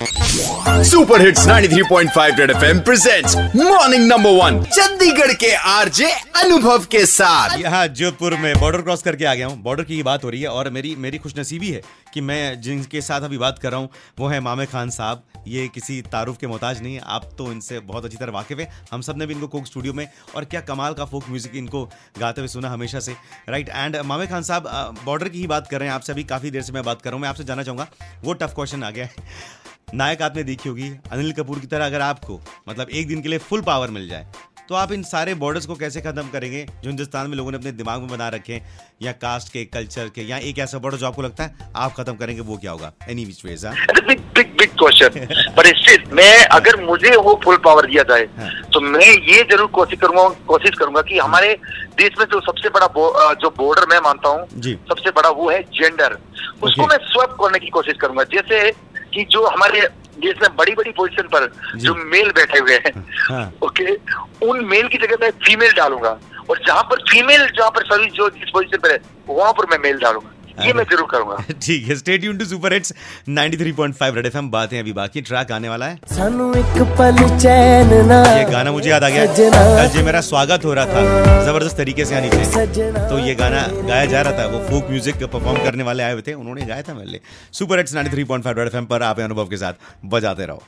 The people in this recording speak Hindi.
Super hits 93.5 Red FM presents morning number one Chandigarh के आरजे अनुभव के साथ। यहाँ जोधपुर में बॉर्डर क्रॉस करके आ गया हूँ। बॉर्डर की बात हो रही है और मेरी मेरी खुशनसीबी है कि मैं जिनके साथ अभी बात कर रहा हूँ, वो है मामे खान साहब। ये किसी तारुफ के मोहताज नहीं आप तो इनसे बहुत अच्छी तरह वाकिफ है। हम सबने भी इनको कोक स्टूडियो में और क्या कमाल का फोक म्यूज़िक इनको गाते हुए सुना हमेशा से। राइट एंड मामे खान साहब बॉर्डर की ही बात कर रहे हैं। आपसे अभी काफ़ी देर से मैं बात कर रहा हूँ। मैं आपसे जानना चाहूँगा, वो टफ क्वेश्चन आ गया है। नायक आपने देखी होगी अनिल कपूर की तरह अगर आपको मतलब एक दिन के लिए फुल पावर मिल जाए तो आप इन सारे बॉर्डर्स को कैसे खत्म करेंगे जो हिंदुस्तान में लोगों ने अपने दिमाग में बना रखे हैं या कास्ट के कल्चर के या एक ऐसा बॉर्डर जो आपको लगता है आप खत्म करेंगे वो क्या होगा any which ways big big big question पर स्टिल मैं अगर मुझे वो फुल पावर दिया जाए हाँ। तो मैं ये ज़रूर कोशिश करूँगा कोशिश करूँगा कि हमारे देश में जो सबसे बड़ा बो, जो बॉर्डर मैं मानता हूँ। सबसे बड़ा वो है जेंडर उसको Okay. मैं स्वैप करने की कोशिश करूँगा जैसे कि जो हमारे देश में बड़ी बड़ी पोजीशन पर जो मेल बैठे हुए हैं हाँ। ओके उन मेल की जगह मैं फीमेल डालूँगा और जहाँ पर फीमेल जहाँ पर सर्विस जो जिस पोजीशन पर है वहाँ पर मैं मेल डालूँगा ये मैं ज़रूर करूँगा। ठीक है stay tune to super hits 93.5 Red FM बातें अभी बाकी ट्रैक आने वाला है। सानू एक पल चैन ना ये गाना मुझे याद आ गया। कल जो मेरा स्वागत हो रहा था ज़बरदस्त तरीके से यहाँ नीचे। सजना। तो ये गाना गाया जा रहा था वो फोक म्यूज़िक परफॉर्म करने वाले आए हुए थे उन्होंने गाया था मेरे लिए। सुपर हिट्स 93.5 रेड एफएम पर आप अनुभव के साथ बजाते रहो।